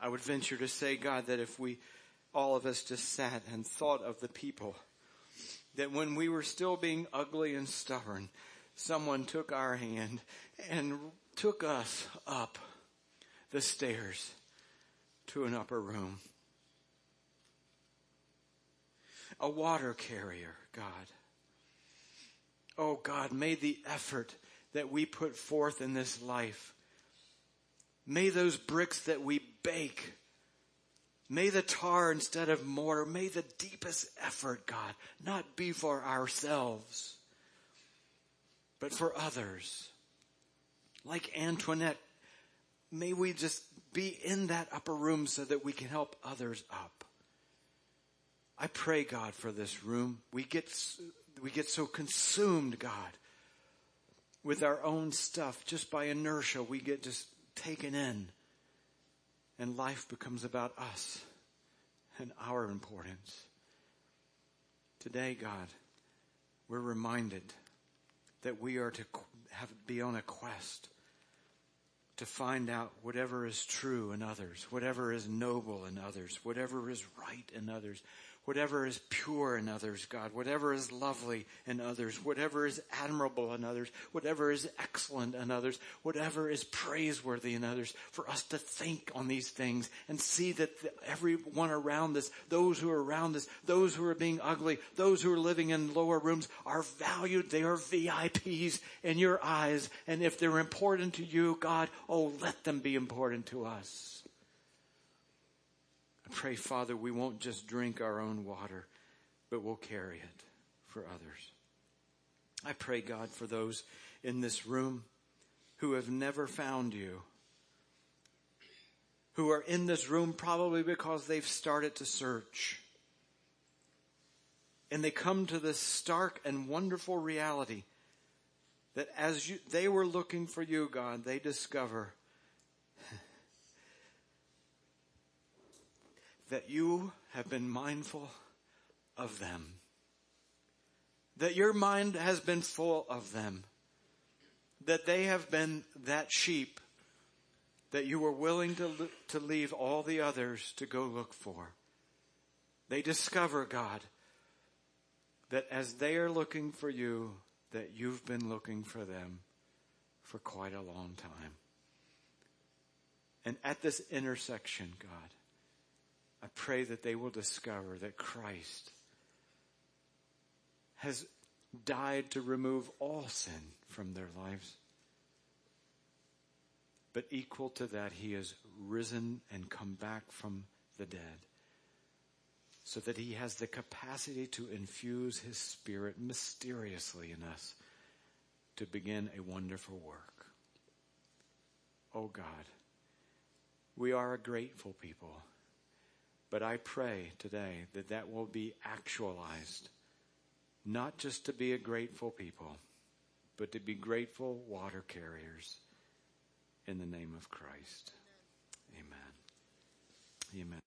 I would venture to say, God, that if we, all of us just sat and thought of the people, that when we were still being ugly and stubborn, someone took our hand and took us up the stairs to an upper room. A water carrier, God. Oh God, may the effort that we put forth in this life May those bricks that we bake, may the tar instead of mortar, may the deepest effort, God, not be for ourselves, but for others. Like Antoinette, may we just be in that upper room so that we can help others up. I pray, God, for this room. We get, we get so consumed, God, with our own stuff. Just by inertia, we get just taken in and life becomes about us and our importance. Today, God, we're reminded that we are to have, be on a quest to find out whatever is true in others, whatever is noble in others, whatever is right in others, whatever is pure in others, God, whatever is lovely in others, whatever is admirable in others, whatever is excellent in others, whatever is praiseworthy in others, for us to think on these things and see that everyone around us, those who are around us, those who are being ugly, those who are living in lower rooms are valued. They are VIPs in your eyes. And if they're important to you, God, oh, let them be important to us. I pray, Father, we won't just drink our own water, but we'll carry it for others. I pray, God, for those in this room who have never found you, who are in this room probably because they've started to search. And they come to this stark and wonderful reality that as you, they were looking for you, God, they discover that you have been mindful of them. That your mind has been full of them. That they have been that sheep that you were willing to, to leave all the others to go look for. They discover, God, that as they are looking for you, that you've been looking for them for quite a long time. And at this intersection, God, I pray that they will discover that Christ has died to remove all sin from their lives. But equal to that, he has risen and come back from the dead so that he has the capacity to infuse his spirit mysteriously in us to begin a wonderful work. Oh God, we are a grateful people, but I pray today that that will be actualized, not just to be a grateful people, but to be grateful water carriers in the name of Christ. Amen. Amen.